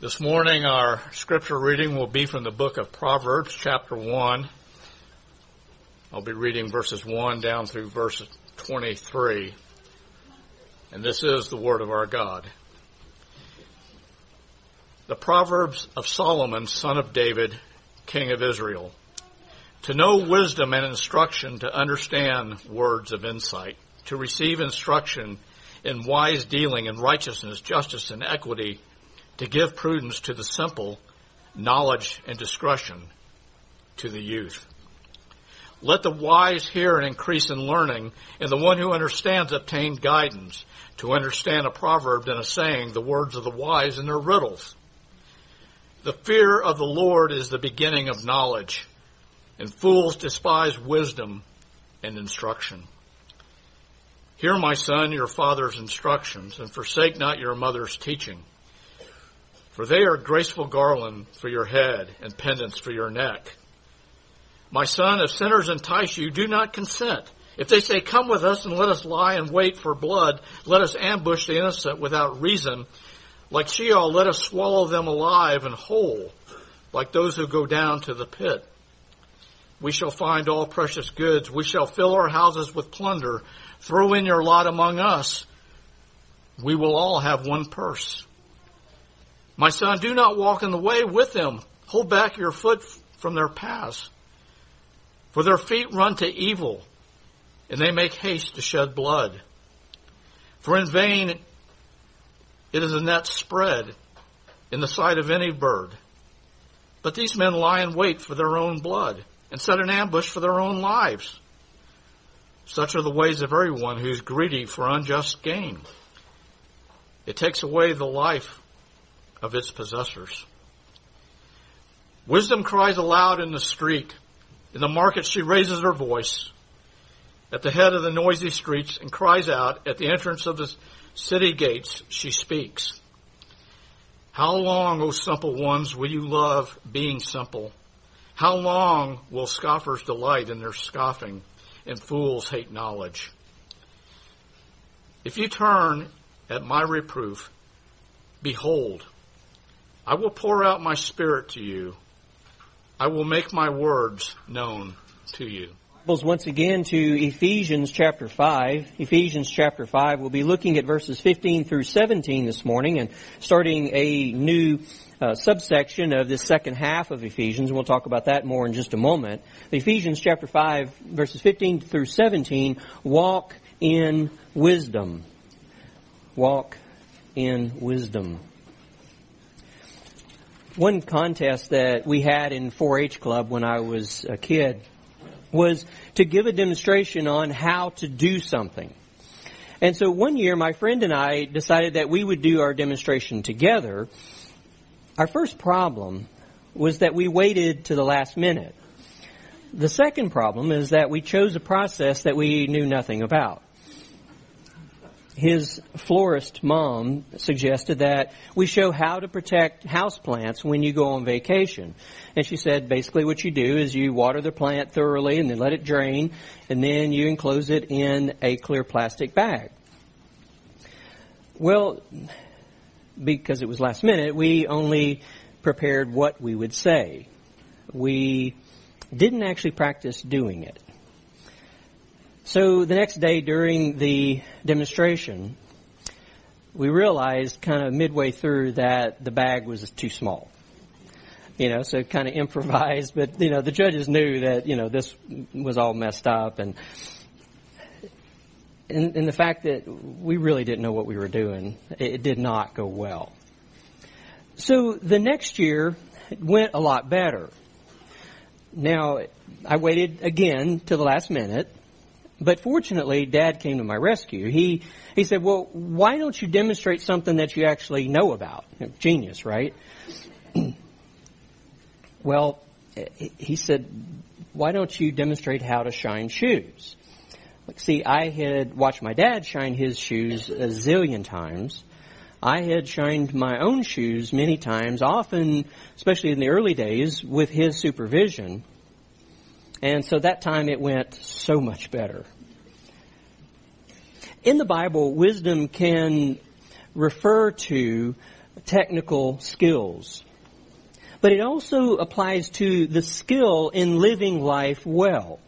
This morning, our scripture reading will be from the book of Proverbs, chapter 1. I'll be reading verses 1 down through verse 23. And this is the word of our God. The Proverbs of Solomon, son of David, king of Israel. To know wisdom and instruction, to understand words of insight, to receive instruction in wise dealing and righteousness, justice and equity, to give prudence to the simple, knowledge and discretion to the youth. Let the wise hear and increase in learning, and the one who understands obtain guidance. To understand a proverb and a saying, the words of the wise and their riddles. The fear of the Lord is the beginning of knowledge, and fools despise wisdom and instruction. Hear, my son, your father's instructions, and forsake not your mother's teaching for they are graceful garland for your head and pendants for your neck. My son, if sinners entice you, do not consent. If they say, come with us and let us lie and wait for blood, let us ambush the innocent without reason. Like Sheol, let us swallow them alive and whole, like those who go down to the pit. We shall find all precious goods. We shall fill our houses with plunder. Throw in your lot among us. We will all have one purse. My son, do not walk in the way with them. Hold back your foot from their paths. For their feet run to evil, and they make haste to shed blood. For in vain it is a net spread in the sight of any bird. But these men lie in wait for their own blood, and set an ambush for their own lives. Such are the ways of everyone who's greedy for unjust gain. It takes away the life of its possessors. Wisdom cries aloud in the street. In the market she raises her voice at the head of the noisy streets and cries out at the entrance of the city gates she speaks. How long, O simple ones, will you love being simple? How long will scoffers delight in their scoffing and fools hate knowledge? If you turn at my reproof, behold, I will pour out my spirit to you. I will make my words known to you. Once again to Ephesians chapter 5. Ephesians chapter 5. We'll be looking at verses 15 through 17 this morning and starting a new uh, subsection of this second half of Ephesians. We'll talk about that more in just a moment. Ephesians chapter 5 verses 15 through 17 walk in wisdom. Walk in wisdom one contest that we had in 4-H club when I was a kid was to give a demonstration on how to do something. And so one year my friend and I decided that we would do our demonstration together. Our first problem was that we waited to the last minute. The second problem is that we chose a process that we knew nothing about his florist mom suggested that we show how to protect houseplants when you go on vacation. And she said basically what you do is you water the plant thoroughly and then let it drain and then you enclose it in a clear plastic bag. Well, because it was last minute, we only prepared what we would say. We didn't actually practice doing it. So the next day during the demonstration, we realized kind of midway through that the bag was too small. You know, so kind of improvised, but you know, the judges knew that, you know, this was all messed up and, and, and the fact that we really didn't know what we were doing, it did not go well. So the next year went a lot better. Now, I waited again to the last minute but fortunately, Dad came to my rescue. He he said, "Well, why don't you demonstrate something that you actually know about? Genius, right?" well, he said, "Why don't you demonstrate how to shine shoes?" See, I had watched my dad shine his shoes a zillion times. I had shined my own shoes many times, often, especially in the early days, with his supervision. And so that time it went so much better. In the Bible, wisdom can refer to technical skills. But it also applies to the skill in living life well.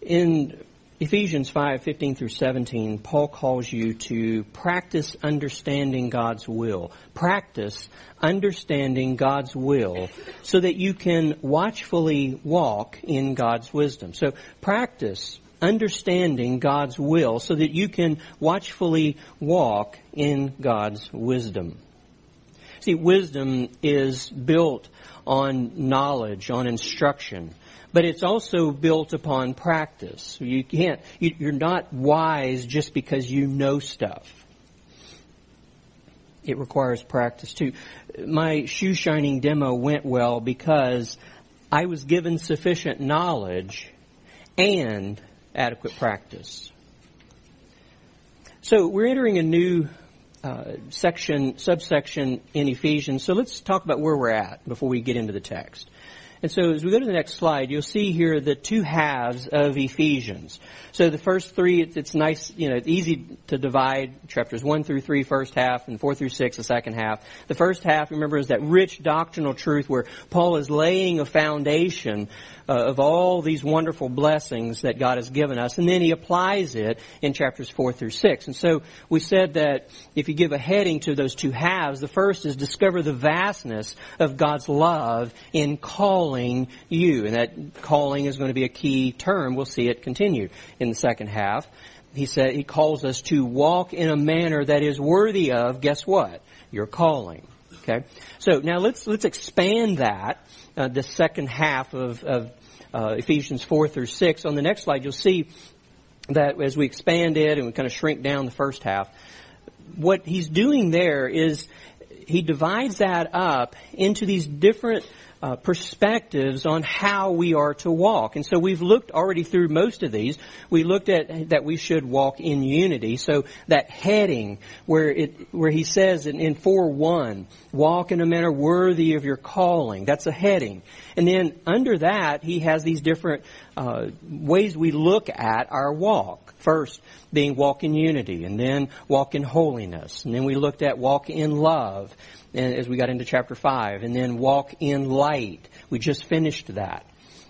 In Ephesians 5:15 through 17, Paul calls you to practice understanding God's will. Practice understanding God's will so that you can watchfully walk in God's wisdom. So practice understanding God's will so that you can watchfully walk in God's wisdom. See, wisdom is built on knowledge, on instruction, but it's also built upon practice. You can't, you're not wise just because you know stuff. It requires practice too. My shoe shining demo went well because I was given sufficient knowledge and adequate practice. So we're entering a new uh, section, subsection in Ephesians. So let's talk about where we're at before we get into the text. And so as we go to the next slide, you'll see here the two halves of Ephesians. So the first three, it's, nice, you know, it's easy to divide chapters 1 through three, first half and 4 through 6 the second half. The first half, remember, is that rich doctrinal truth where Paul is laying a foundation uh, of all these wonderful blessings that God has given us, and then he applies it in chapters 4 through 6. And so we said that if you give a heading to those two halves, the first is discover the vastness of God's love in calling you. And that calling is going to be a key term. We'll see it continue in the second half. He said, he calls us to walk in a manner that is worthy of, guess what? Your calling. Okay? So now let's, let's expand that, uh, the second half of, of uh, Ephesians 4 through 6. On the next slide, you'll see that as we expand it and we kind of shrink down the first half, what he's doing there is he divides that up into these different uh, perspectives on how we are to walk. And so we've looked already through most of these. We looked at that we should walk in unity. So that heading where it, where he says in, in 4-1, walk in a manner worthy of your calling. That's a heading. And then under that, he has these different uh, ways we look at our walk. First, being walk in unity, and then walk in holiness, and then we looked at walk in love, as we got into chapter 5. And then walk in light. We just finished that.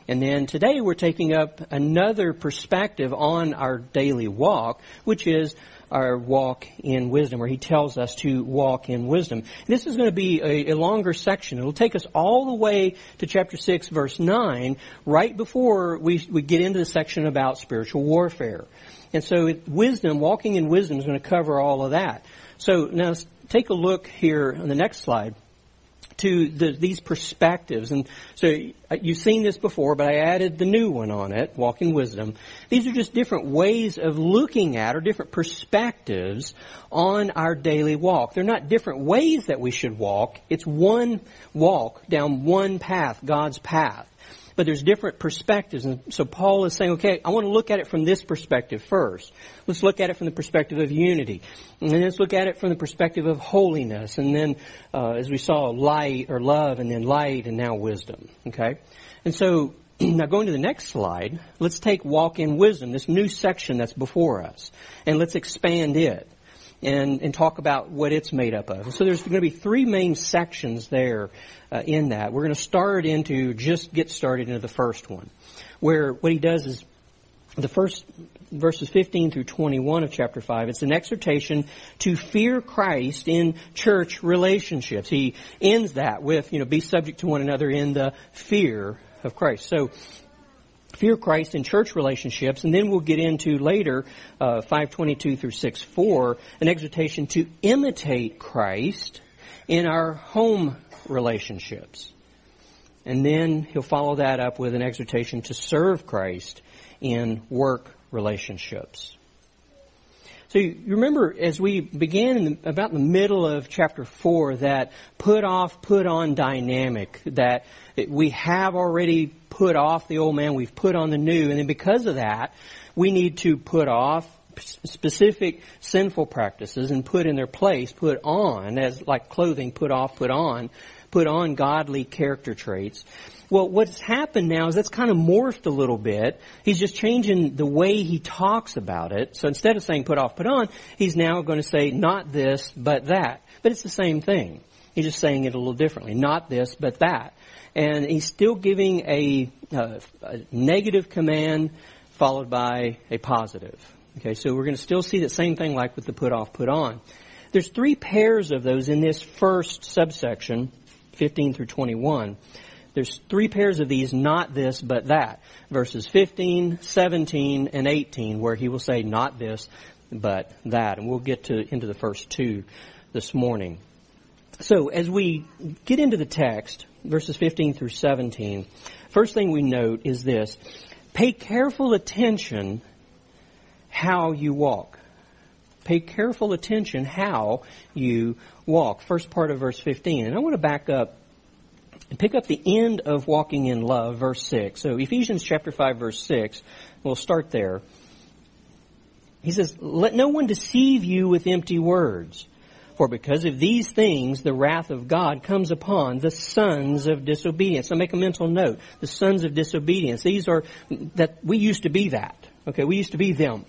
And then today we're taking up another perspective on our daily walk, which is our walk in wisdom, where he tells us to walk in wisdom. This is going to be a, a, longer section. It'll take us all the way to chapter 6, verse 9, right before we, we get into the section about spiritual warfare. And so wisdom, walking in wisdom is going to cover all of that. So now take a look here on the next slide to the, these perspectives. And so uh, you've seen this before, but I added the new one on it, Walk in Wisdom. These are just different ways of looking at or different perspectives on our daily walk. They're not different ways that we should walk. It's one walk down one path, God's path but there's different perspectives. And so Paul is saying, okay, I want to look at it from this perspective first. Let's look at it from the perspective of unity. And then let's look at it from the perspective of holiness. And then, uh, as we saw, light or love, and then light, and now wisdom. Okay? And so, now going to the next slide, let's take walk in wisdom, this new section that's before us, and let's expand it and, and talk about what it's made up of. So there's going to be three main sections there uh, in that. We're going to start into, just get started into the first one, where what he does is the first verses 15 through 21 of chapter 5, it's an exhortation to fear Christ in church relationships. He ends that with, you know, be subject to one another in the fear of Christ. So fear Christ in church relationships, and then we'll get into later, uh, 522 through 6.4, an exhortation to imitate Christ in our home relationships. And then he'll follow that up with an exhortation to serve Christ in work relationships. So you remember as we began in the, about the middle of chapter 4 that put off, put on dynamic, that we have already put off the old man, we've put on the new, and then because of that, we need to put off specific sinful practices and put in their place, put on, as like clothing, put off, put on, put on godly character traits. Well, what's happened now is that's kind of morphed a little bit. He's just changing the way he talks about it. So instead of saying put off, put on, he's now going to say not this, but that. but it's the same thing. He's just saying it a little differently. Not this, but that. And he's still giving a, uh, a negative command followed by a positive. Okay, so we're going to still see the same thing like with the put off, put on. There's three pairs of those in this first subsection, 15 through 21. There's three pairs of these, not this, but that. Verses 15, 17, and 18, where he will say not this, but that. And we'll get to, into the first two this morning. So as we get into the text, verses 15 through 17, first thing we note is this. Pay careful attention how you walk. Pay careful attention how you walk. First part of verse 15. And I want to back up and pick up the end of walking in love, verse 6. So Ephesians chapter 5 verse 6, we'll start there. He says, let no one deceive you with empty words. For because of these things, the wrath of God comes upon the sons of disobedience. So make a mental note. The sons of disobedience. These are, that, we used to be that. Okay, we used to be them.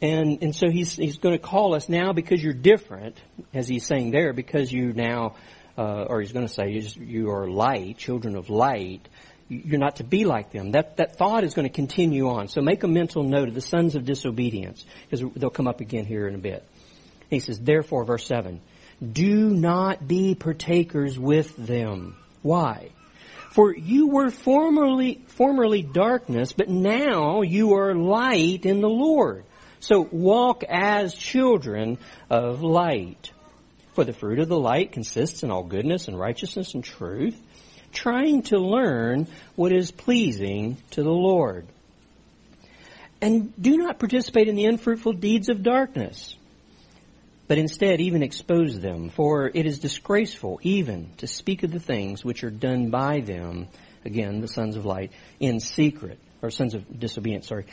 And, and so he's, he's going to call us now because you're different, as he's saying there, because you now, uh, or he's going to say you are light, children of light. You're not to be like them. That, that thought is going to continue on. So make a mental note of the sons of disobedience, because they'll come up again here in a bit. He says, therefore, verse 7, do not be partakers with them. Why? For you were formerly, formerly darkness, but now you are light in the Lord. So walk as children of light. For the fruit of the light consists in all goodness and righteousness and truth, trying to learn what is pleasing to the Lord. And do not participate in the unfruitful deeds of darkness but instead even expose them, for it is disgraceful even to speak of the things which are done by them, again, the sons of light, in secret, or sons of disobedience, sorry.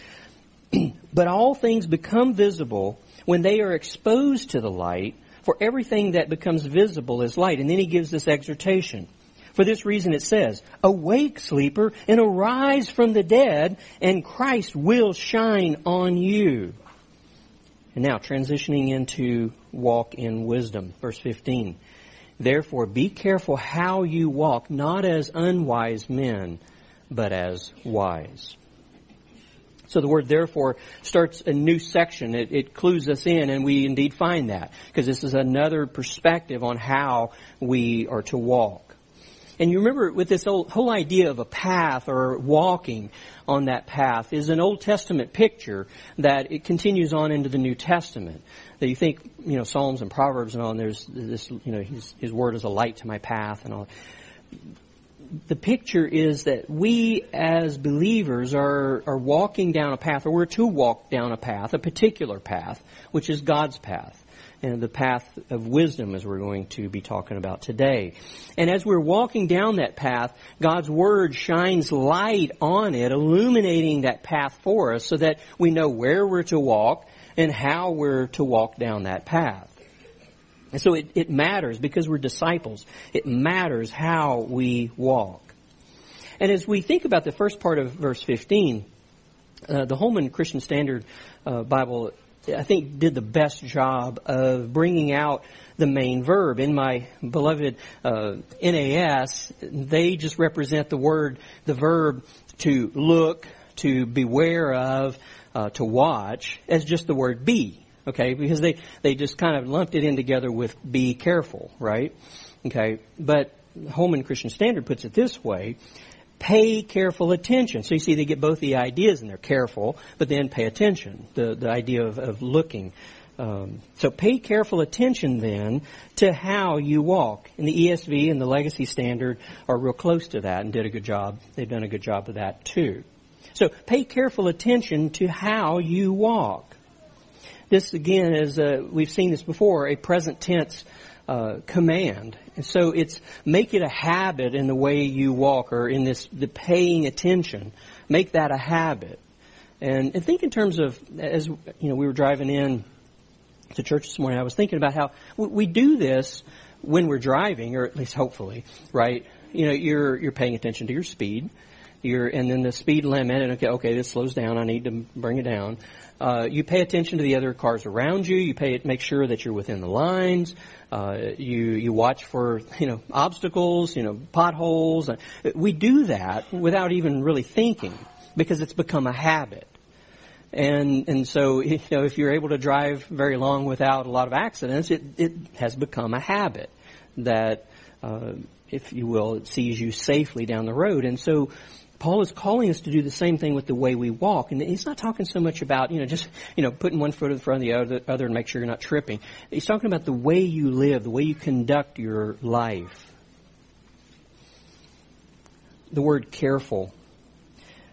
but all things become visible when they are exposed to the light, for everything that becomes visible is light. And then he gives this exhortation. For this reason it says, Awake, sleeper, and arise from the dead, and Christ will shine on you. And now transitioning into walk in wisdom. Verse 15. Therefore be careful how you walk, not as unwise men, but as wise. So the word therefore starts a new section. It, it, clues us in, and we indeed find that, because this is another perspective on how we are to walk. And you remember with this whole, whole idea of a path or walking on that path is an Old Testament picture that it continues on into the New Testament. That you think, you know, Psalms and Proverbs and all, and there's this, you know, his, his word is a light to my path and all. The picture is that we as believers are, are walking down a path, or we're to walk down a path, a particular path, which is God's path and the path of wisdom as we're going to be talking about today. And as we're walking down that path, God's Word shines light on it, illuminating that path for us so that we know where we're to walk and how we're to walk down that path. And so it, it matters because we're disciples. It matters how we walk. And as we think about the first part of verse 15, uh, the Holman Christian Standard uh, Bible I think, did the best job of bringing out the main verb. In my beloved uh, NAS, they just represent the word, the verb to look, to beware of, uh, to watch, as just the word be. Okay, because they, they just kind of lumped it in together with be careful, right? Okay, but Holman Christian Standard puts it this way pay careful attention. So you see, they get both the ideas and they're careful, but then pay attention. The, the idea of, of looking. Um, so pay careful attention then to how you walk. And the ESV and the Legacy Standard are real close to that and did a good job. They've done a good job of that too. So pay careful attention to how you walk. This again is, we've seen this before, a present tense uh, command. And so it's make it a habit in the way you walk or in this, the paying attention. Make that a habit. And, and think in terms of, as, you know, we were driving in to church this morning, I was thinking about how we, we do this when we're driving, or at least hopefully, right? You know, you're, you're paying attention to your speed you're, and then the speed limit, and okay, okay, this slows down. I need to bring it down. Uh, you pay attention to the other cars around you. You pay it, make sure that you're within the lines. Uh, you you watch for you know obstacles, you know potholes. We do that without even really thinking because it's become a habit. And and so you know if you're able to drive very long without a lot of accidents, it it has become a habit that. Uh, if you will, it sees you safely down the road. And so Paul is calling us to do the same thing with the way we walk. And he's not talking so much about, you know, just, you know, putting one foot in front of the other, other and make sure you're not tripping. He's talking about the way you live, the way you conduct your life. The word careful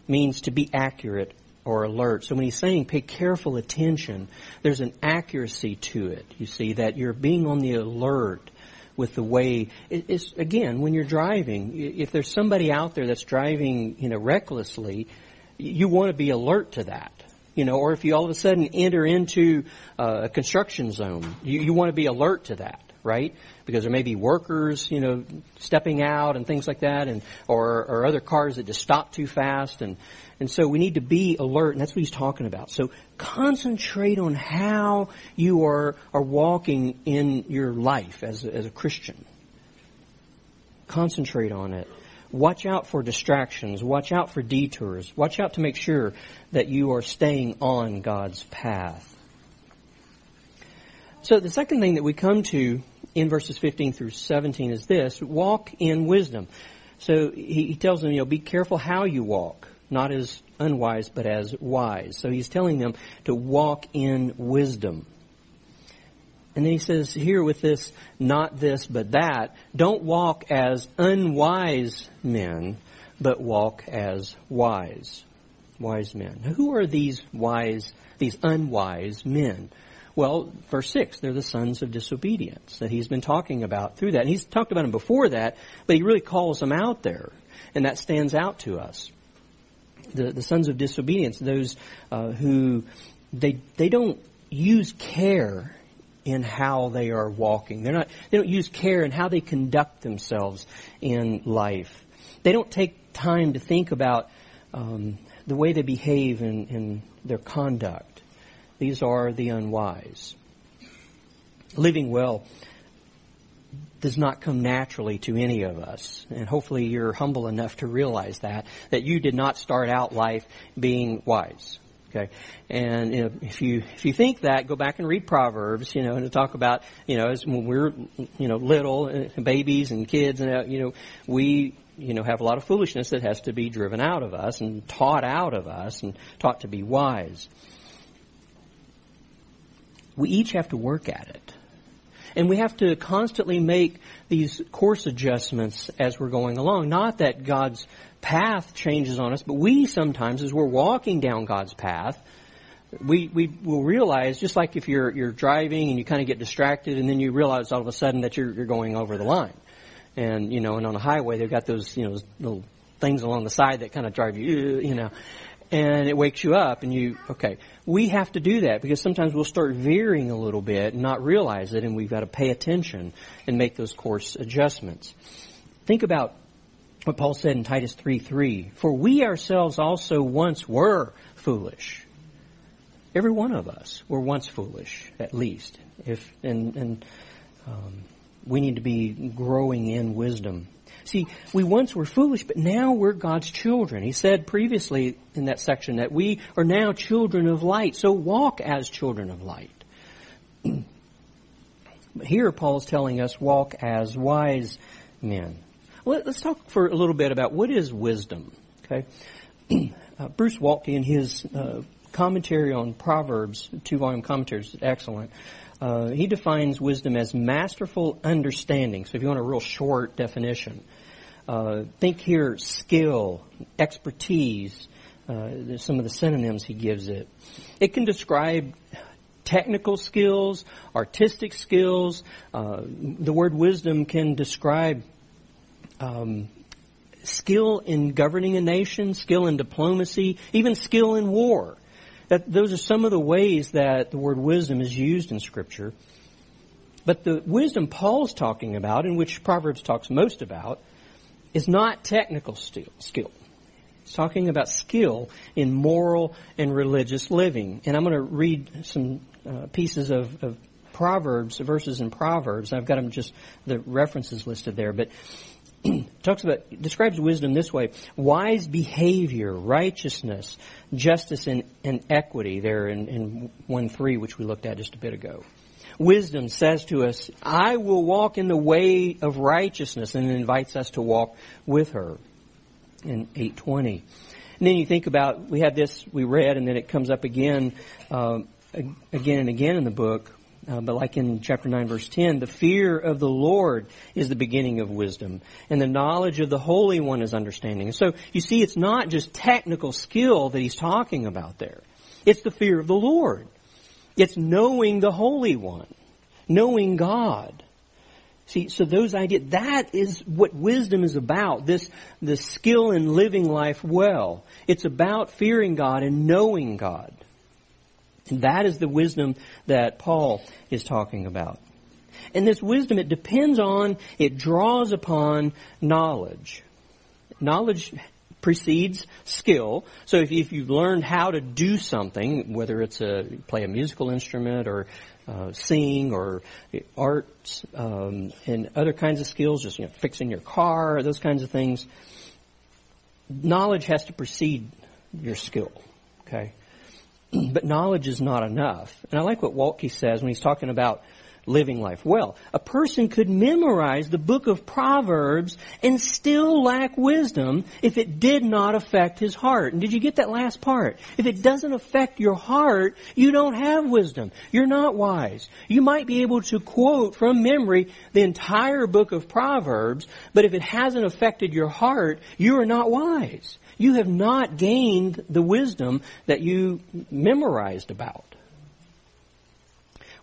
means to be accurate or alert. So when he's saying pay careful attention, there's an accuracy to it. You see, that you're being on the alert with the way it's again when you're driving if there's somebody out there that's driving you know recklessly you want to be alert to that you know or if you all of a sudden enter into uh, a construction zone you, you want to be alert to that right? Because there may be workers you know stepping out and things like that and or, or other cars that just stop too fast and and so we need to be alert, and that's what he's talking about. So concentrate on how you are, are walking in your life as a, as a Christian. Concentrate on it. Watch out for distractions. Watch out for detours. Watch out to make sure that you are staying on God's path. So the second thing that we come to in verses 15 through 17 is this, walk in wisdom. So he, he tells them, you know, be careful how you walk not as unwise, but as wise. So he's telling them to walk in wisdom. And then he says here with this, not this, but that, don't walk as unwise men, but walk as wise. Wise men. Now, who are these wise, these unwise men? Well, verse 6, they're the sons of disobedience that he's been talking about through that. And he's talked about them before that, but he really calls them out there. And that stands out to us the, the sons of disobedience, those uh, who they they don't use care in how they are walking. They're not they don't use care in how they conduct themselves in life. They don't take time to think about um, the way they behave in, in their conduct. These are the unwise. Living well does not come naturally to any of us. And hopefully you're humble enough to realize that, that you did not start out life being wise. Okay, and you know, if you if you think that, go back and read Proverbs. You know, and talk about you know as when we're you know little uh, babies and kids, and uh, you know we you know have a lot of foolishness that has to be driven out of us and taught out of us and taught to be wise. We each have to work at it. And we have to constantly make these course adjustments as we're going along. Not that God's path changes on us, but we sometimes, as we're walking down God's path, we, we will realize, just like if you're, you're driving and you kind of get distracted and then you realize all of a sudden that you're, you're going over the line. And, you know, and on a highway, they've got those, you know, little things along the side that kind of drive you, you know and it wakes you up and you, okay. We have to do that because sometimes we'll start veering a little bit and not realize it and we've got to pay attention and make those course adjustments. Think about what Paul said in Titus 3 3. For we ourselves also once were foolish. Every one of us were once foolish, at least. If, and, and, um, we need to be growing in wisdom. See, we once were foolish, but now we're God's children. He said previously in that section that we are now children of light, so walk as children of light. here Paul's telling us walk as wise men. Let's talk for a little bit about what is wisdom. Okay, uh, Bruce Waltke in his uh, commentary on Proverbs, two volume commentaries, excellent. Uh, he defines wisdom as masterful understanding. So if you want a real short definition, uh, think here skill, expertise, uh, some of the synonyms he gives it. It can describe technical skills, artistic skills. Uh, the word wisdom can describe um, skill in governing a nation, skill in diplomacy, even skill in war. That those are some of the ways that the word wisdom is used in Scripture. But the wisdom Paul's talking about, in which Proverbs talks most about, is not technical skill. It's talking about skill in moral and religious living. And I'm going to read some uh, pieces of, of Proverbs, verses in Proverbs. I've got them just, the references listed there, but talks about, describes wisdom this way. Wise behavior, righteousness, justice, and, and equity there in, in 1-3, which we looked at just a bit ago. Wisdom says to us, I will walk in the way of righteousness, and invites us to walk with her in 820. And then you think about, we had this, we read, and then it comes up again, uh, again and again in the book, uh, but like in chapter 9 verse 10, the fear of the Lord is the beginning of wisdom, and the knowledge of the Holy One is understanding. so you see, it's not just technical skill that he's talking about there. It's the fear of the Lord. It's knowing the Holy One, knowing God. See, so those ideas, that is what wisdom is about. This, the skill in living life well. It's about fearing God and knowing God. And that is the wisdom that Paul is talking about. And this wisdom, it depends on, it draws upon knowledge. Knowledge precedes skill. So if, if you've learned how to do something, whether it's a play a musical instrument or uh, sing or arts um, and other kinds of skills, just you know, fixing your car, those kinds of things, knowledge has to precede your skill. Okay, but knowledge is not enough. And I like what Waltke says when he's talking about living life well. A person could memorize the book of Proverbs and still lack wisdom if it did not affect his heart. And did you get that last part? If it doesn't affect your heart, you don't have wisdom. You're not wise. You might be able to quote from memory the entire book of Proverbs, but if it hasn't affected your heart, you are not wise. You have not gained the wisdom that you memorized about.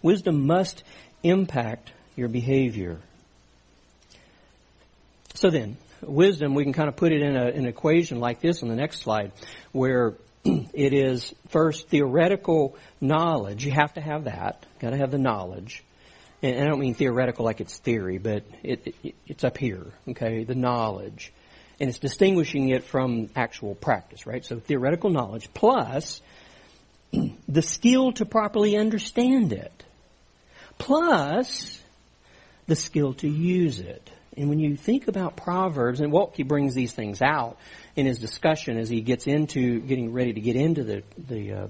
Wisdom must impact your behavior. So then, wisdom, we can kind of put it in a, an equation like this on the next slide, where it is first theoretical knowledge. You have to have that. Got to have the knowledge. And I don't mean theoretical like it's theory, but it, it, it's up here. Okay, the knowledge, and it's distinguishing it from actual practice, right? So theoretical knowledge plus the skill to properly understand it plus the skill to use it. And when you think about Proverbs, and Waltke brings these things out in his discussion as he gets into getting ready to get into the the, uh,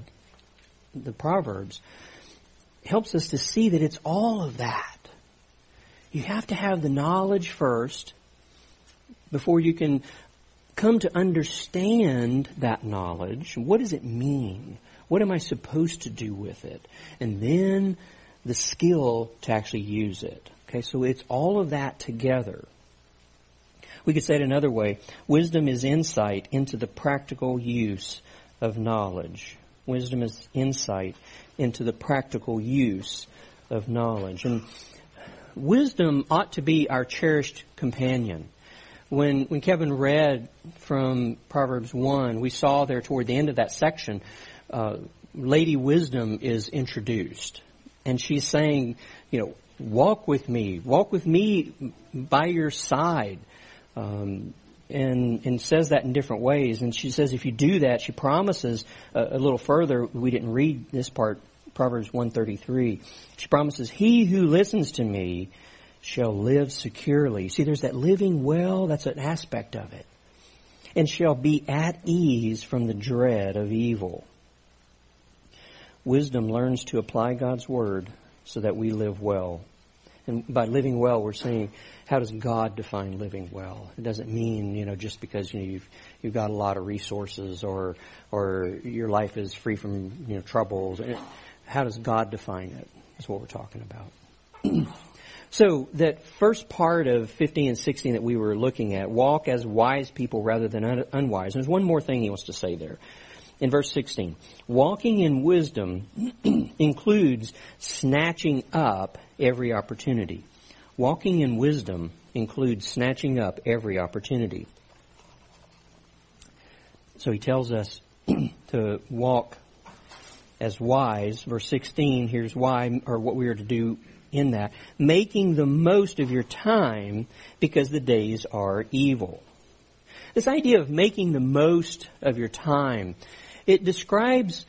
the Proverbs, helps us to see that it's all of that. You have to have the knowledge first before you can come to understand that knowledge. What does it mean? What am I supposed to do with it? And then the skill to actually use it. Okay, so it's all of that together. We could say it another way. Wisdom is insight into the practical use of knowledge. Wisdom is insight into the practical use of knowledge. And wisdom ought to be our cherished companion. When, when Kevin read from Proverbs 1, we saw there toward the end of that section, uh, Lady Wisdom is introduced and she's saying, you know, walk with me, walk with me by your side. Um, and, and says that in different ways. And she says if you do that, she promises a, a little further. We didn't read this part, Proverbs 133. She promises, he who listens to me shall live securely. See, there's that living well, that's an aspect of it. And shall be at ease from the dread of evil. Wisdom learns to apply God's Word so that we live well. And by living well, we're saying, how does God define living well? It doesn't mean, you know, just because, you know, you've, you've got a lot of resources or, or your life is free from, you know, troubles. How does God define it? That's what we're talking about. so that first part of 15 and 16 that we were looking at, walk as wise people rather than un- unwise. And there's one more thing he wants to say there in verse 16. Walking in wisdom includes snatching up every opportunity. Walking in wisdom includes snatching up every opportunity. So he tells us to walk as wise. Verse 16, here's why, or what we are to do in that. Making the most of your time because the days are evil. this idea of making the most of your time, it describes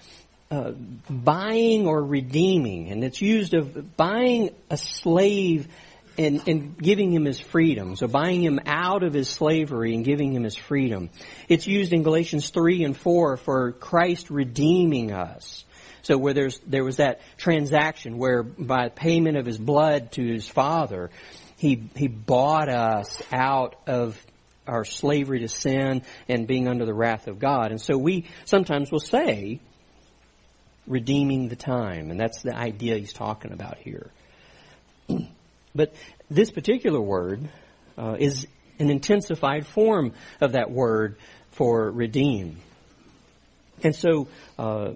uh, buying or redeeming, and it's used of buying a slave and, and giving him his freedom. So buying him out of his slavery and giving him his freedom. It's used in Galatians 3 and 4 for Christ redeeming us. So where there's, there was that transaction where by payment of his blood to his father, he, he bought us out of our slavery to sin and being under the wrath of God. And so we sometimes will say, redeeming the time. And that's the idea he's talking about here. but this particular word uh, is an intensified form of that word for redeem. And so, uh,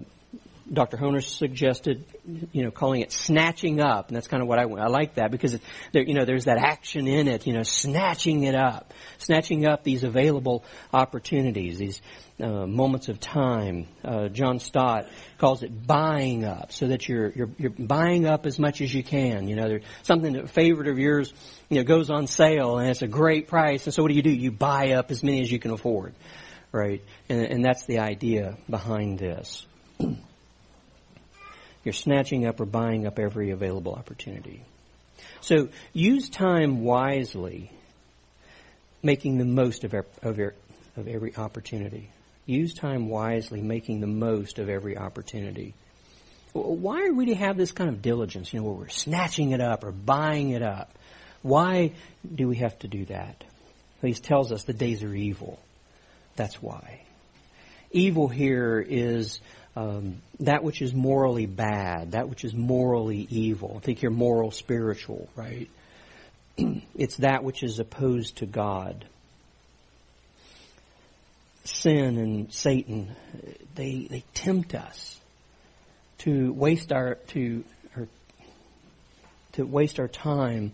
Dr. Hoehner suggested, you know, calling it snatching up, and that's kind of what I, I like that because there, you know, there's that action in it, you know, snatching it up, snatching up these available opportunities, these uh, moments of time. Uh, John Stott calls it buying up, so that you're you're you're buying up as much as you can. You know, there's something that a favorite of yours, you know, goes on sale and it's a great price, and so what do you do? You buy up as many as you can afford, right? And, and that's the idea behind this. You're snatching up or buying up every available opportunity. So use time wisely, making the most of, of, of every opportunity. Use time wisely, making the most of every opportunity. Why are we to have this kind of diligence, you know, where we're snatching it up or buying it up? Why do we have to do that? He tells us the days are evil. That's why. Evil here is um, that which is morally bad, that which is morally evil. I think you're moral spiritual, right? it's that which is opposed to God. Sin and Satan, they they tempt us to waste our to or, to waste our time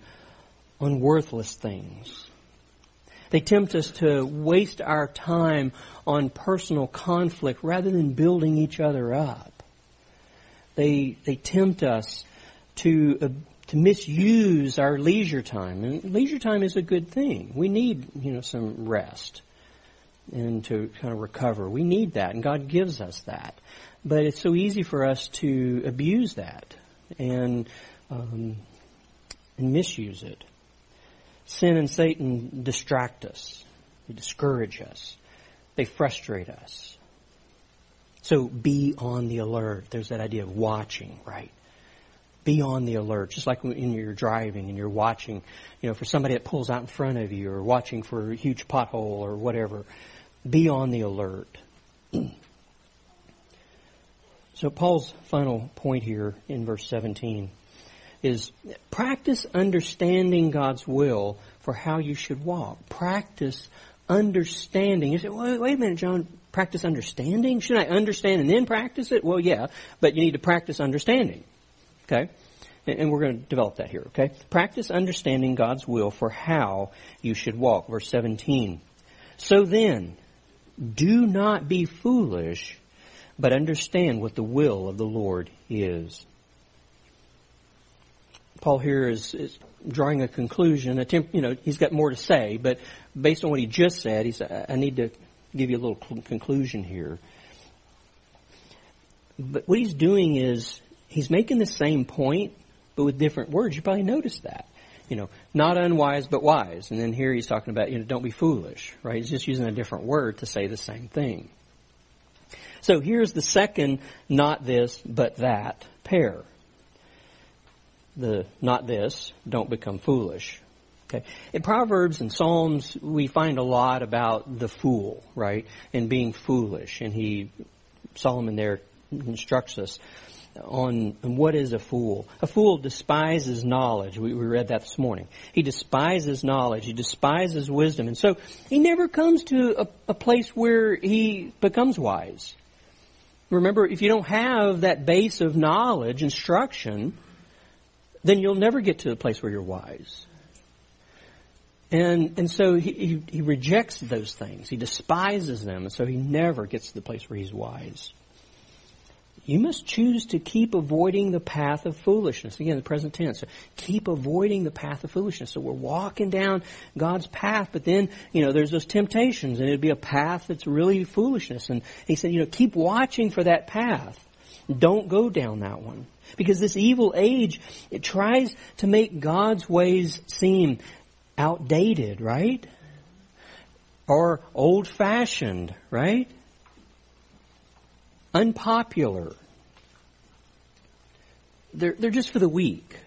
on worthless things. They tempt us to waste our time on personal conflict rather than building each other up. They, they tempt us to, uh, to misuse our leisure time. And leisure time is a good thing. We need, you know, some rest and to kind of recover. We need that, and God gives us that. But it's so easy for us to abuse that and um, and misuse it. Sin and Satan distract us. They discourage us. They frustrate us. So be on the alert. There's that idea of watching, right? Be on the alert, just like when you're driving and you're watching, you know, for somebody that pulls out in front of you or watching for a huge pothole or whatever. Be on the alert. so Paul's final point here in verse 17 is practice understanding God's will for how you should walk. Practice understanding. You say, wait, wait a minute, John, practice understanding? Should I understand and then practice it? Well, yeah, but you need to practice understanding. Okay? And we're going to develop that here, okay? Practice understanding God's will for how you should walk. Verse 17. So then, do not be foolish, but understand what the will of the Lord is. Paul here is, is drawing a conclusion. Attempt, you know, he's got more to say, but based on what he just said, he said, I need to give you a little conclusion here. But what he's doing is he's making the same point, but with different words. You probably noticed that. You know, not unwise, but wise. And then here he's talking about, you know, don't be foolish, right? He's just using a different word to say the same thing. So here's the second not this, but that pair the not this, don't become foolish. Okay. In Proverbs and Psalms, we find a lot about the fool, right, and being foolish. And he, Solomon there instructs us on, what is a fool. A fool despises knowledge. We, we read that this morning. He despises knowledge. He despises wisdom. And so he never comes to a, a place where he becomes wise. Remember, if you don't have that base of knowledge, instruction, then you'll never get to the place where you're wise. And, and so he, he, he, rejects those things. He despises them, and so he never gets to the place where he's wise. you must choose to keep avoiding the path of foolishness. Again, the present tense. So keep avoiding the path of foolishness. So we're walking down God's path, but then, you know, there's those temptations and it'd be a path that's really foolishness. And he said, you know, keep watching for that path. Don't go down that one. Because this evil age, it tries to make God's ways seem outdated, right? Or old fashioned, right? unpopular. They're, they're just for the weak.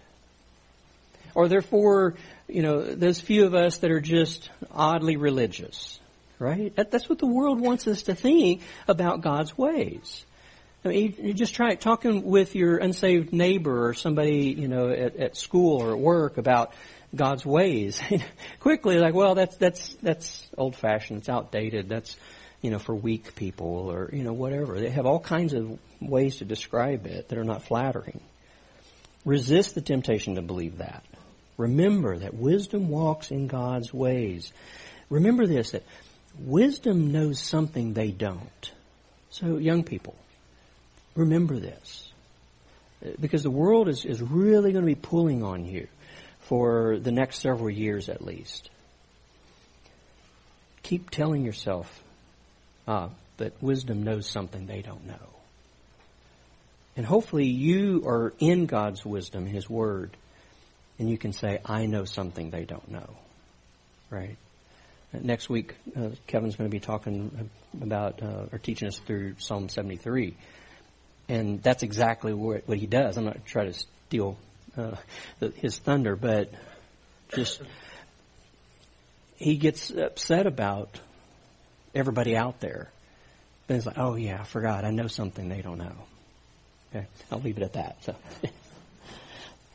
Or they're for, you know, those few of us that are just oddly religious. Right? That, that's what the world wants us to think about God's ways. I mean, you, just try talking with your unsaved neighbor or somebody, you know, at, at school or at work about God's ways. Quickly, like, well, that's that's that's old fashioned. It's outdated. That's you know, for weak people or, you know, whatever. They have all kinds of ways to describe it that are not flattering. Resist the temptation to believe that. Remember that wisdom walks in God's ways. Remember this, that wisdom knows something they don't. So, young people, remember this. Because the world is, is really going to be pulling on you for the next several years at least. Keep telling yourself Ah, but wisdom knows something they don't know. And hopefully you are in God's wisdom, His Word, and you can say, I know something they don't know. Right? Next week, uh, Kevin's going to be talking about, uh, or teaching us through Psalm 73. And that's exactly what, what he does. I'm not trying to steal uh, the, his thunder, but just he gets upset about everybody out there. Then it's like, oh yeah, I forgot. I know something they don't know. Okay, I'll leave it at that. So,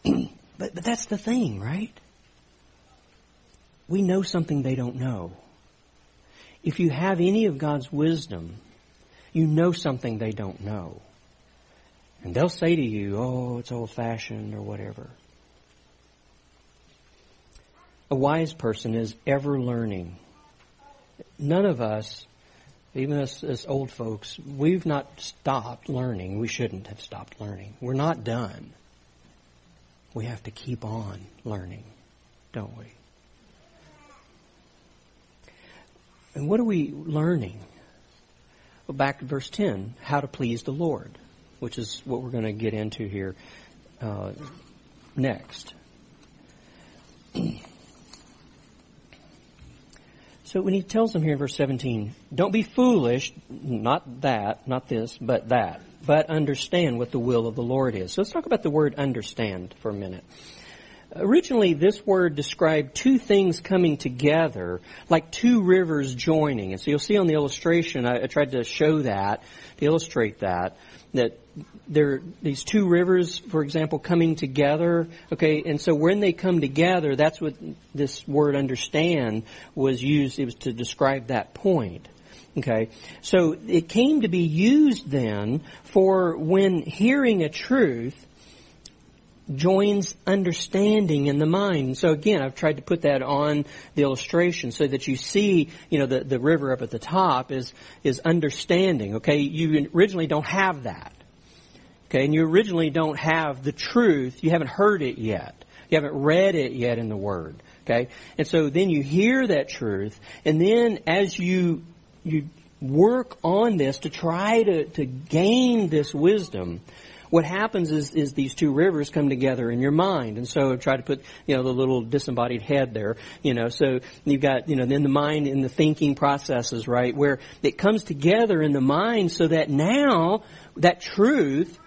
but but that's the thing, right? We know something they don't know. If you have any of God's wisdom, you know something they don't know. And they'll say to you, oh, it's old fashioned or whatever. A wise person is ever learning none of us, even us as old folks, we've not stopped learning. We shouldn't have stopped learning. We're not done. We have to keep on learning, don't we? And what are we learning? Well, back to verse 10, how to please the Lord, which is what we're going to get into here uh, next. So when he tells them here in verse 17, don't be foolish, not that, not this, but that, but understand what the will of the Lord is. So let's talk about the word understand for a minute. Originally, this word described two things coming together, like two rivers joining. And so you'll see on the illustration, I, I tried to show that, to illustrate that, that there these two rivers, for example, coming together. Okay, and so when they come together, that's what this word understand was used. It was to describe that point. Okay, so it came to be used then for when hearing a truth joins understanding in the mind. So again, I've tried to put that on the illustration so that you see, you know, the, the river up at the top is, is understanding. Okay, you originally don't have that. Okay, and you originally don't have the truth. You haven't heard it yet. You haven't read it yet in the Word. Okay, and so then you hear that truth, and then as you you work on this to try to, to gain this wisdom, what happens is, is these two rivers come together in your mind. And so try to put, you know, the little disembodied head there, you know, so you've got, you know, then the mind and the thinking processes, right, where it comes together in the mind so that now that truth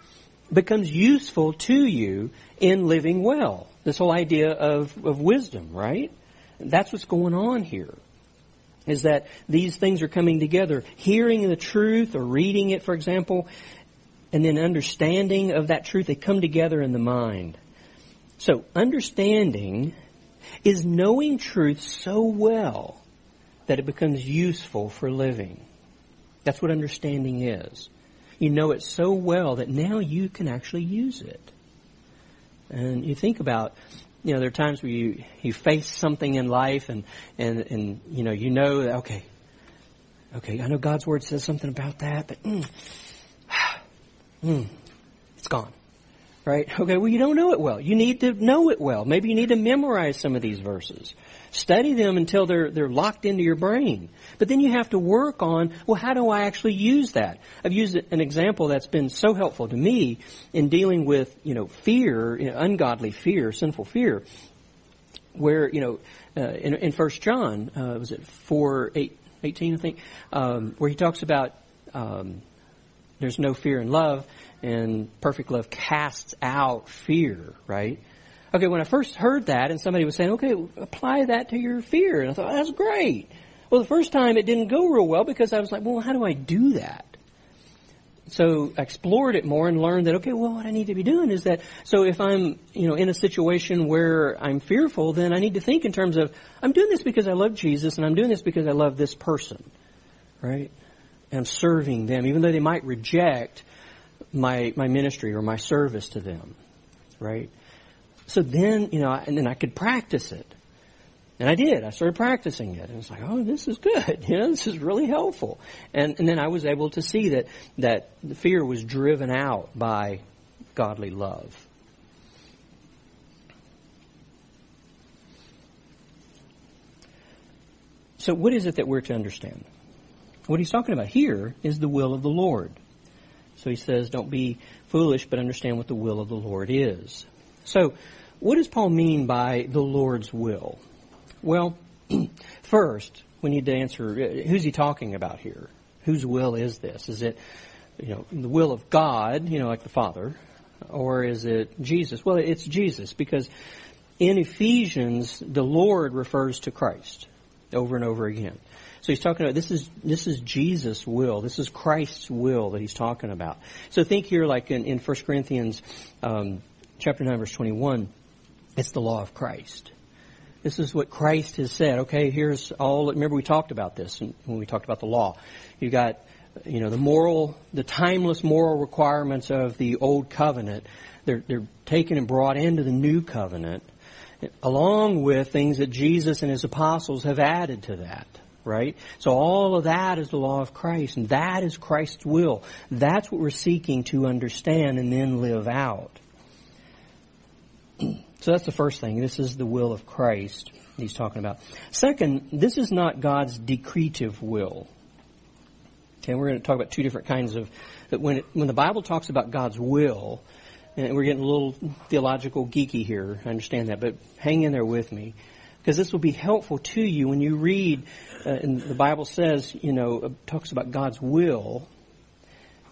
becomes useful to you in living well. This whole idea of, of wisdom, right? That's what's going on here. Is that these things are coming together. Hearing the truth or reading it, for example, and then understanding of that truth, they come together in the mind. So, understanding is knowing truth so well that it becomes useful for living. That's what understanding is. You know it so well that now you can actually use it. And you think about, you know, there are times where you, you face something in life and, and, and, you know, you know, okay, okay, I know God's Word says something about that, but, mm, Hmm, it's gone. Right? Okay, well, you don't know it well. You need to know it well. Maybe you need to memorize some of these verses. Study them until they're, they're locked into your brain. But then you have to work on, well, how do I actually use that? I've used an example that's been so helpful to me in dealing with, you know, fear, you know, ungodly fear, sinful fear, where, you know, uh, in, in First John, uh, was it 4, 8, 18, I think, um, where he talks about, um, there's no fear in love, and perfect love casts out fear, right? Okay, when I first heard that and somebody was saying, okay, apply that to your fear, and I thought, that's great. Well, the first time it didn't go real well because I was like, well, how do I do that? So I explored it more and learned that, okay, well, what I need to be doing is that, so if I'm, you know, in a situation where I'm fearful, then I need to think in terms of, I'm doing this because I love Jesus and I'm doing this because I love this person, right? I'm serving them, even though they might reject my, my ministry or my service to them, right? So then, you know, and then I could practice it. And I did. I started practicing it. And it's like, oh, this is good. You know, this is really helpful. And, and then I was able to see that, that the fear was driven out by godly love. So what is it that we're to understand? What he's talking about here is the will of the Lord. So he says, don't be foolish, but understand what the will of the Lord is. So, what does Paul mean by the Lord's will? Well, first, we need to answer, who's he talking about here? Whose will is this? Is it, you know, the will of God, you know, like the Father, or is it Jesus? Well, it's Jesus because in Ephesians, the Lord refers to Christ over and over again. So he's talking about this is this is Jesus' will. This is Christ's will that he's talking about. So think here, like in, in 1 Corinthians um, chapter nine, verse twenty-one. It's the law of Christ. This is what Christ has said. Okay, here's all. Remember, we talked about this when we talked about the law. You got, you know, the moral, the timeless moral requirements of the old covenant. They're they're taken and brought into the new covenant, along with things that Jesus and his apostles have added to that right? So all of that is the law of Christ, and that is Christ's will. That's what we're seeking to understand and then live out. So that's the first thing. This is the will of Christ he's talking about. Second, this is not God's decretive will. Okay, we're going to talk about two different kinds of, that when, it, when the Bible talks about God's will, and we're getting a little theological geeky here, I understand that, but hang in there with me because this will be helpful to you when you read, uh, and the Bible says, you know, uh, talks about God's will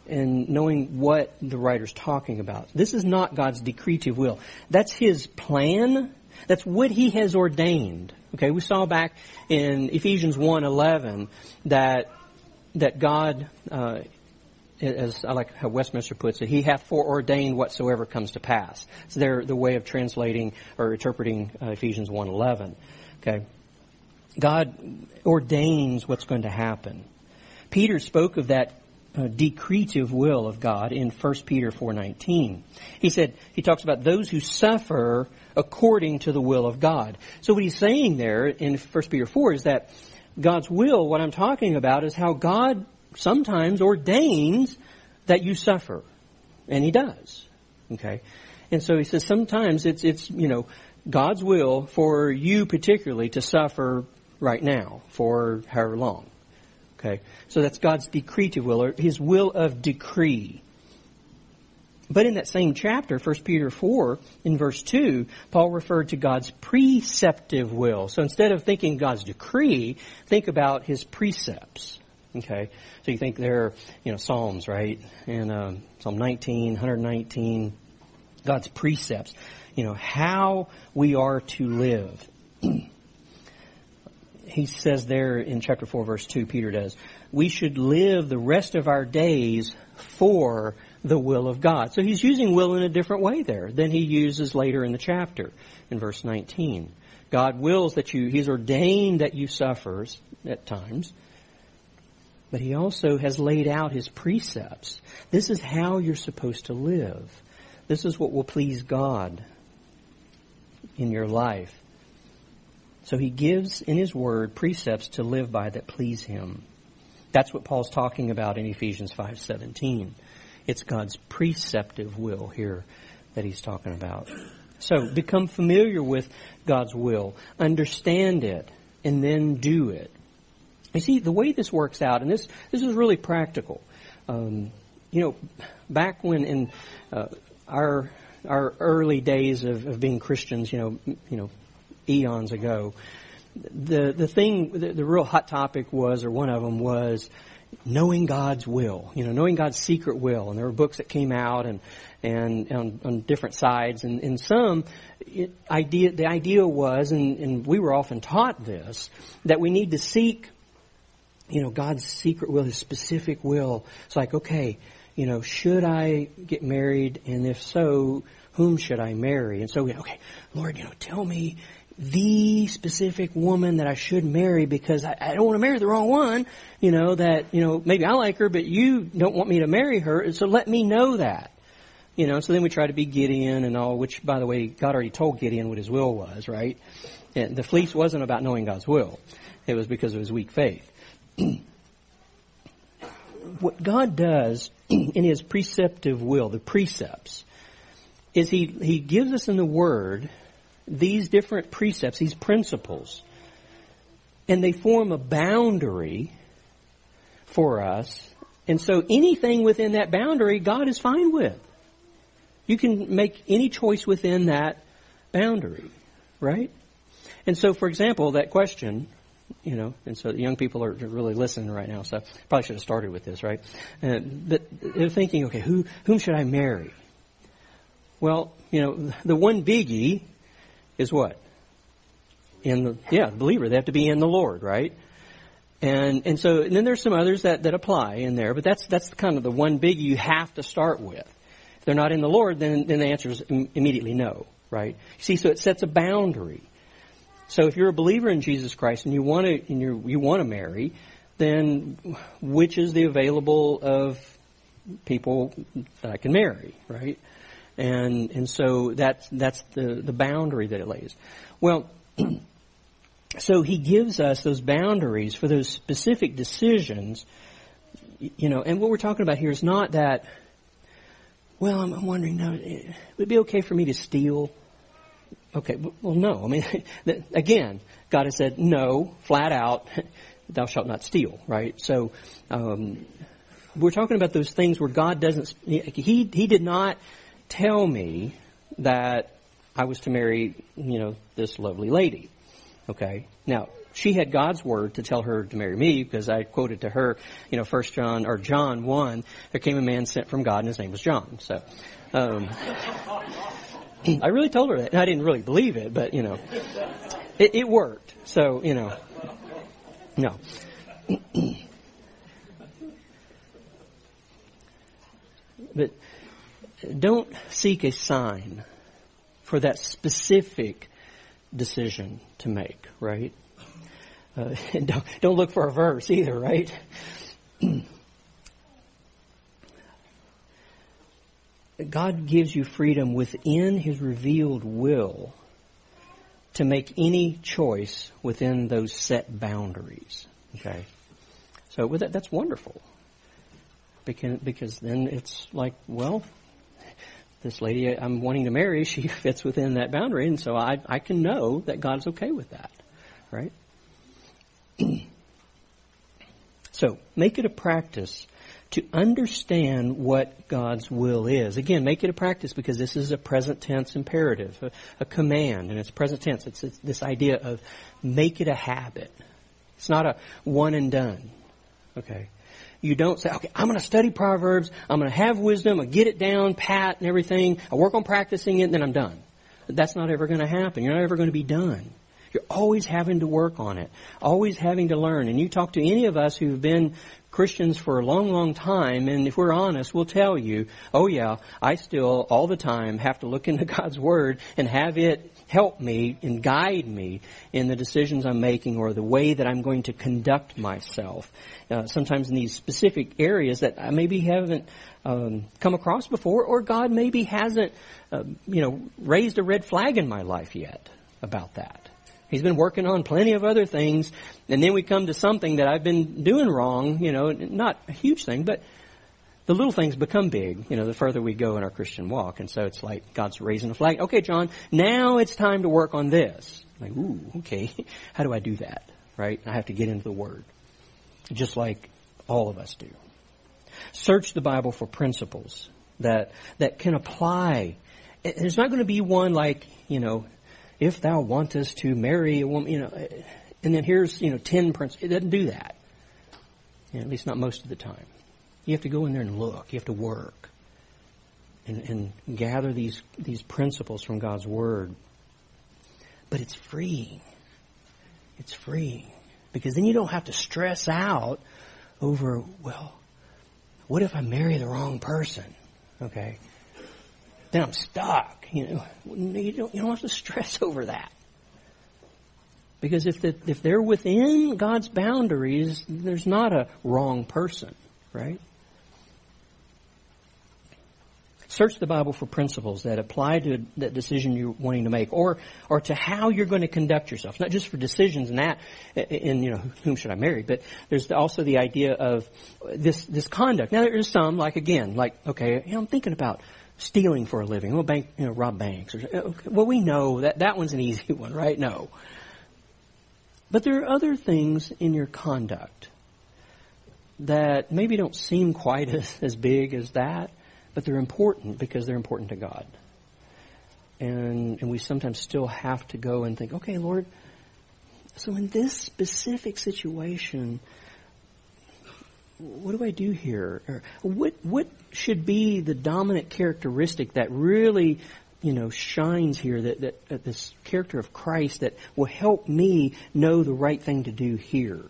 and knowing what the writer's talking about. This is not God's decretive will. That's His plan. That's what He has ordained. Okay, we saw back in Ephesians 1.11 that, that God, uh, as I like how Westminster puts it, he hath foreordained whatsoever comes to pass. It's their the way of translating or interpreting uh, Ephesians 1:11. Okay, God ordains what's going to happen. Peter spoke of that uh, decretive will of God in 1 Peter 4:19. He said he talks about those who suffer according to the will of God. So what he's saying there in 1 Peter 4 is that God's will, what I'm talking about is how God sometimes ordains that you suffer. And he does. Okay? And so he says sometimes it's, it's, you know, God's will for you particularly to suffer right now for however long. Okay? So that's God's decretive will, or his will of decree. But in that same chapter, 1 Peter 4, in verse 2, Paul referred to God's preceptive will. So instead of thinking God's decree, think about his precepts. Okay, so you think there, you know, Psalms, right? And um, Psalm 19, 119, God's precepts. You know how we are to live. he says there in chapter four, verse two. Peter does. We should live the rest of our days for the will of God. So he's using will in a different way there than he uses later in the chapter in verse 19. God wills that you, he's ordained that you suffers at times but he also has laid out his precepts. This is how you're supposed to live. This is what will please God in your life. So he gives in his word precepts to live by that please him. That's what Paul's talking about in Ephesians 5:17. It's God's preceptive will here that he's talking about. So become familiar with God's will, understand it, and then do it. You see, the way this works out, and this this is really practical. Um, you know, back when in uh, our our early days of, of being Christians, you know, you know, eons ago, the the thing, the, the real hot topic was, or one of them was, knowing God's will. You know, knowing God's secret will. And there were books that came out and and on, on different sides. And in some, it, idea the idea was, and, and we were often taught this, that we need to seek, you know, God's secret will, His specific will. It's like, okay, you know, should I get married? And if so, whom should I marry? And so okay, Lord, you know, tell me the specific woman that I should marry because I, I don't want to marry the wrong one. You know, that, you know, maybe I like her, but you don't want me to marry her. So let me know that. You know, so then we try to be Gideon and all, which, by the way, God already told Gideon what his will was, right? And the fleece wasn't about knowing God's will. It was because of his weak faith. what God does in his preceptive will, the precepts, is he, he gives us in the Word these different precepts, these principles, and they form a boundary for us. And so anything within that boundary, God is fine with. You can make any choice within that boundary, right? And so, for example, that question, you know, and so young people are really listening right now, so probably should have started with this, right? Uh, but they're thinking, okay, who, whom should I marry? Well, you know, the one biggie is what? In the, yeah, believer. They have to be in the Lord, right? And, and so, and then there's some others that, that apply in there, but that's, that's kind of the one biggie you have to start with if they're not in the Lord, then, then the answer is immediately no, right? See, so it sets a boundary. So if you're a believer in Jesus Christ and you want to, and you you want to marry, then which is the available of people that I can marry, right? And and so that's that's the the boundary that it lays. Well. so he gives us those boundaries for those specific decisions you know and what we're talking about here is not that well, I'm, I'm wondering now, eh, would it be okay for me to steal? Okay, well, no. I mean, again, God has said no, flat out, thou shalt not steal, right? So, um, we're talking about those things where God doesn't, he, he did not tell me that I was to marry, you know, this lovely lady. Okay? Now, she had God's word to tell her to marry me because I quoted to her, you know, First John or John one. There came a man sent from God, and his name was John. So, um, I really told her that. And I didn't really believe it, but you know, it, it worked. So, you know, no. but don't seek a sign for that specific decision to make, right? Uh, don't, don't look for a verse either, right? God gives you freedom within His revealed will to make any choice within those set boundaries. Okay, so with that, that's wonderful because because then it's like, well, this lady I'm wanting to marry, she fits within that boundary, and so I I can know that God's okay with that, right? so make it a practice to understand what God's will is. Again, make it a practice because this is a present tense imperative, a, a command, and it's present tense. It's, it's, this idea of make it a habit. It's not a one and done. Okay. You don't say, okay, I'm going to study Proverbs, I'm going to have wisdom, I get it down, pat and everything, I work on practicing it, and then I'm done. That's not ever going to happen. You're not ever going to be done. You're always having to work on it, always having to learn. And you talk to any of us who've been Christians for a long, long time, and if we're honest, we'll tell you, oh yeah, I still all the time have to look into God's Word and have it help me and guide me in the decisions I'm making or the way that I'm going to conduct myself. Uh, sometimes in these specific areas that I maybe haven't um, come across before, or God maybe hasn't, uh, you know, raised a red flag in my life yet about that. He's been working on plenty of other things. And then we come to something that I've been doing wrong, you know, not a huge thing, but the little things become big, you know, the further we go in our Christian walk. And so it's like God's raising a flag. Okay, John, now it's time to work on this. Like, ooh, okay. How do I do that? Right? I have to get into the Word. Just like all of us do. Search the Bible for principles that, that can apply. There's not going to be one like, you know, if thou wantest to marry a woman, you know, and then here's, you know, ten principles. It doesn't do that. at least not most of the time. You have to go in there and look. You have to work and, and gather these, these principles from God's Word. But it's freeing. It's freeing. Because then you don't have to stress out over, well, what if I marry the wrong person? Okay. Then I'm stuck. You know, you don't, you don't have to stress over that. Because if, the, if they're within God's boundaries, there's not a wrong person, right? Search the Bible for principles that apply to that decision you're wanting to make, or or to how you're going to conduct yourself. Not just for decisions and that, in you know whom should I marry, but there's also the idea of this this conduct. Now there's some like again like okay, you know, I'm thinking about stealing for a living. Well, bank you know rob banks. Or, uh, okay, well, we know that that one's an easy one, right? No. But there are other things in your conduct that maybe don't seem quite as, as big as that but they're important because they're important to God. And, and we sometimes still have to go and think, okay, Lord, so in this specific situation, what do I do here? Or what what should be the dominant characteristic that really, you know, shines here? That that uh, this character of Christ that will help me know the right thing to do here.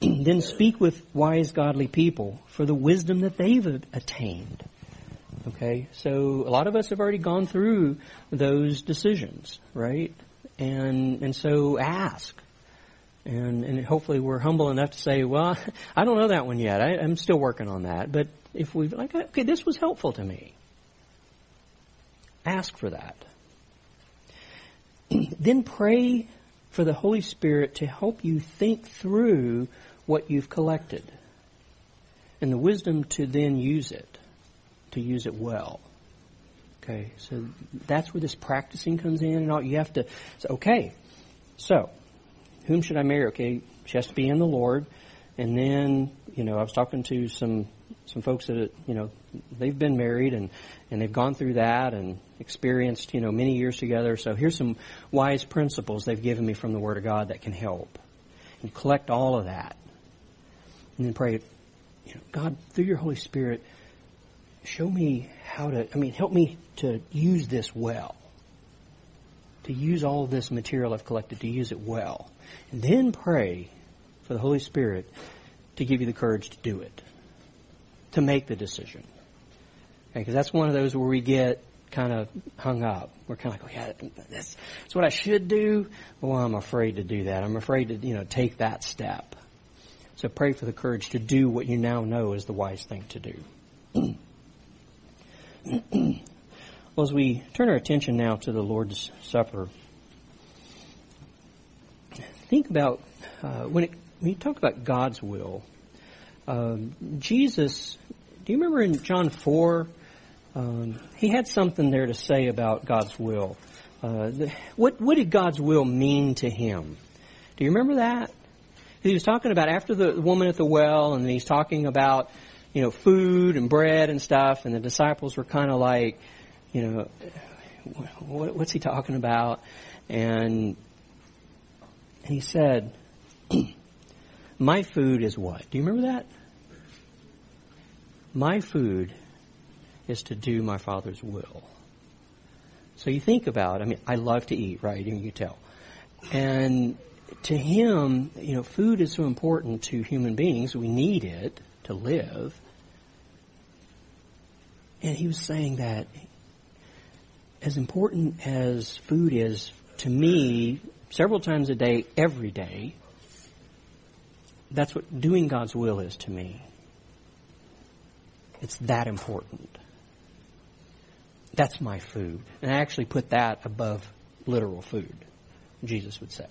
then speak with wise, godly people for the wisdom that they've attained. Okay, so a lot of us have already gone through those decisions, right? And and so ask, and and hopefully we're humble enough to say, well, I don't know that one yet. I, I'm still working on that. But if we like, okay, this was helpful to me. Ask for that. then pray for the Holy Spirit to help you think through what you've collected and the wisdom to then use it, to use it well. Okay, so that's where this practicing comes in, and all you have to say, okay, so whom should I marry? Okay, she has to be in the Lord, and then you know I was talking to some some folks that you know they've been married and and they've gone through that and experienced you know many years together. So here's some wise principles they've given me from the Word of God that can help. And collect all of that and then pray, you know, God, through your Holy Spirit, show me how to, I mean, help me to use this well. To use all this material I've collected, to use it well. And then pray for the Holy Spirit to give you the courage to do it. To make the decision. Because okay, that's one of those where we get kind of hung up. We're kind of like, oh yeah, that's, that's what I should do. Well, I'm afraid to do that. I'm afraid to, you know, take that step. So pray for the courage to do what you now know is the wise thing to do. well, as we turn our attention now to the Lord's Supper, think about uh, when, it, when you talk about God's will. Um, Jesus, do you remember in John 4? Um, he had something there to say about God's will. Uh, the, what, what did God's will mean to him? Do you remember that? he was talking about after the woman at the well, and he's talking about, you know, food and bread and stuff, and the disciples were kind of like, you know, what, what's he talking about? And and he said, "My food is what? Do you remember that? My food is to do my Father's will." So you think about. I mean, I love to eat, right? You can tell, and to him, you know, food is so important to human beings. We need it to live. And he was saying that as important as food is to me, several times a day, every day, that's what doing God's will is to me. It's that important. That's my food. And I actually put that above literal food, Jesus would say.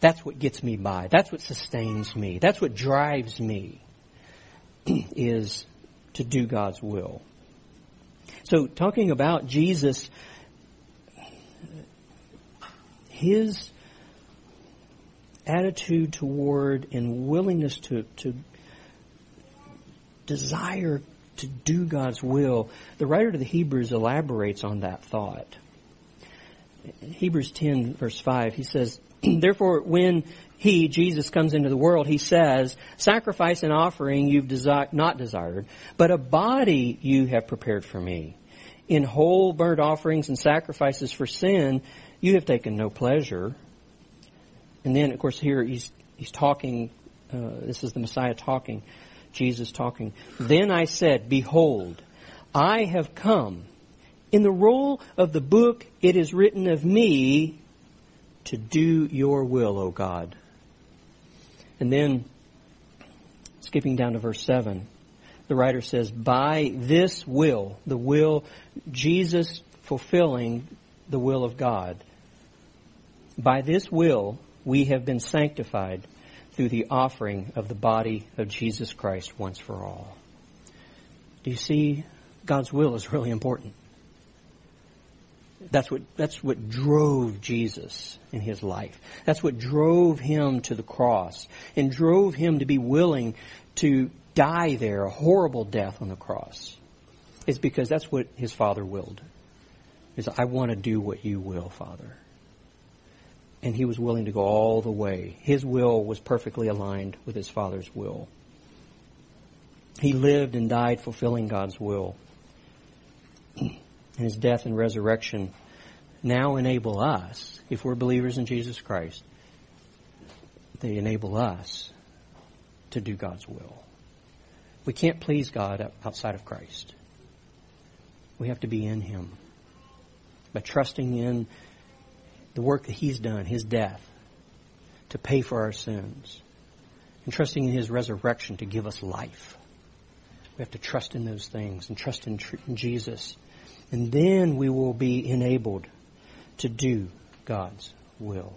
That's what gets me by. That's what sustains me. That's what drives me. is to do God's will. So, talking about Jesus, his attitude toward and willingness to, to desire to do God's will, the writer to the Hebrews elaborates on that thought. Hebrews 10 verse 5, he says, Therefore, when he, Jesus, comes into the world, he says, Sacrifice and offering you've desi- not desired, but a body you have prepared for me. In whole burnt offerings and sacrifices for sin, you have taken no pleasure. And then, of course, here he's, he's talking, uh, this is the Messiah talking, Jesus talking. Then I said, Behold, I have come. In the roll of the book it is written of me to do your will, O God. And then, skipping down to verse 7, the writer says, By this will, the will, Jesus fulfilling the will of God, by this will we have been sanctified through the offering of the body of Jesus Christ once for all. Do you see? God's will is really important. That's what, that's what drove Jesus in his life. That's what drove him to the cross and drove him to be willing to die there, a horrible death on the cross. It's because that's what his father willed. Is I want to do what you will, Father. And he was willing to go all the way. His will was perfectly aligned with his father's will. He lived and died fulfilling God's will and his death and resurrection now enable us, if we're believers in Jesus Christ, they enable us to do God's will. We can't please God outside of Christ. We have to be in Him. By trusting in the work that He's done, His death, to pay for our sins, and trusting in His resurrection to give us life. We have to trust in those things and trust in, in Jesus and then we will be enabled to do God's will.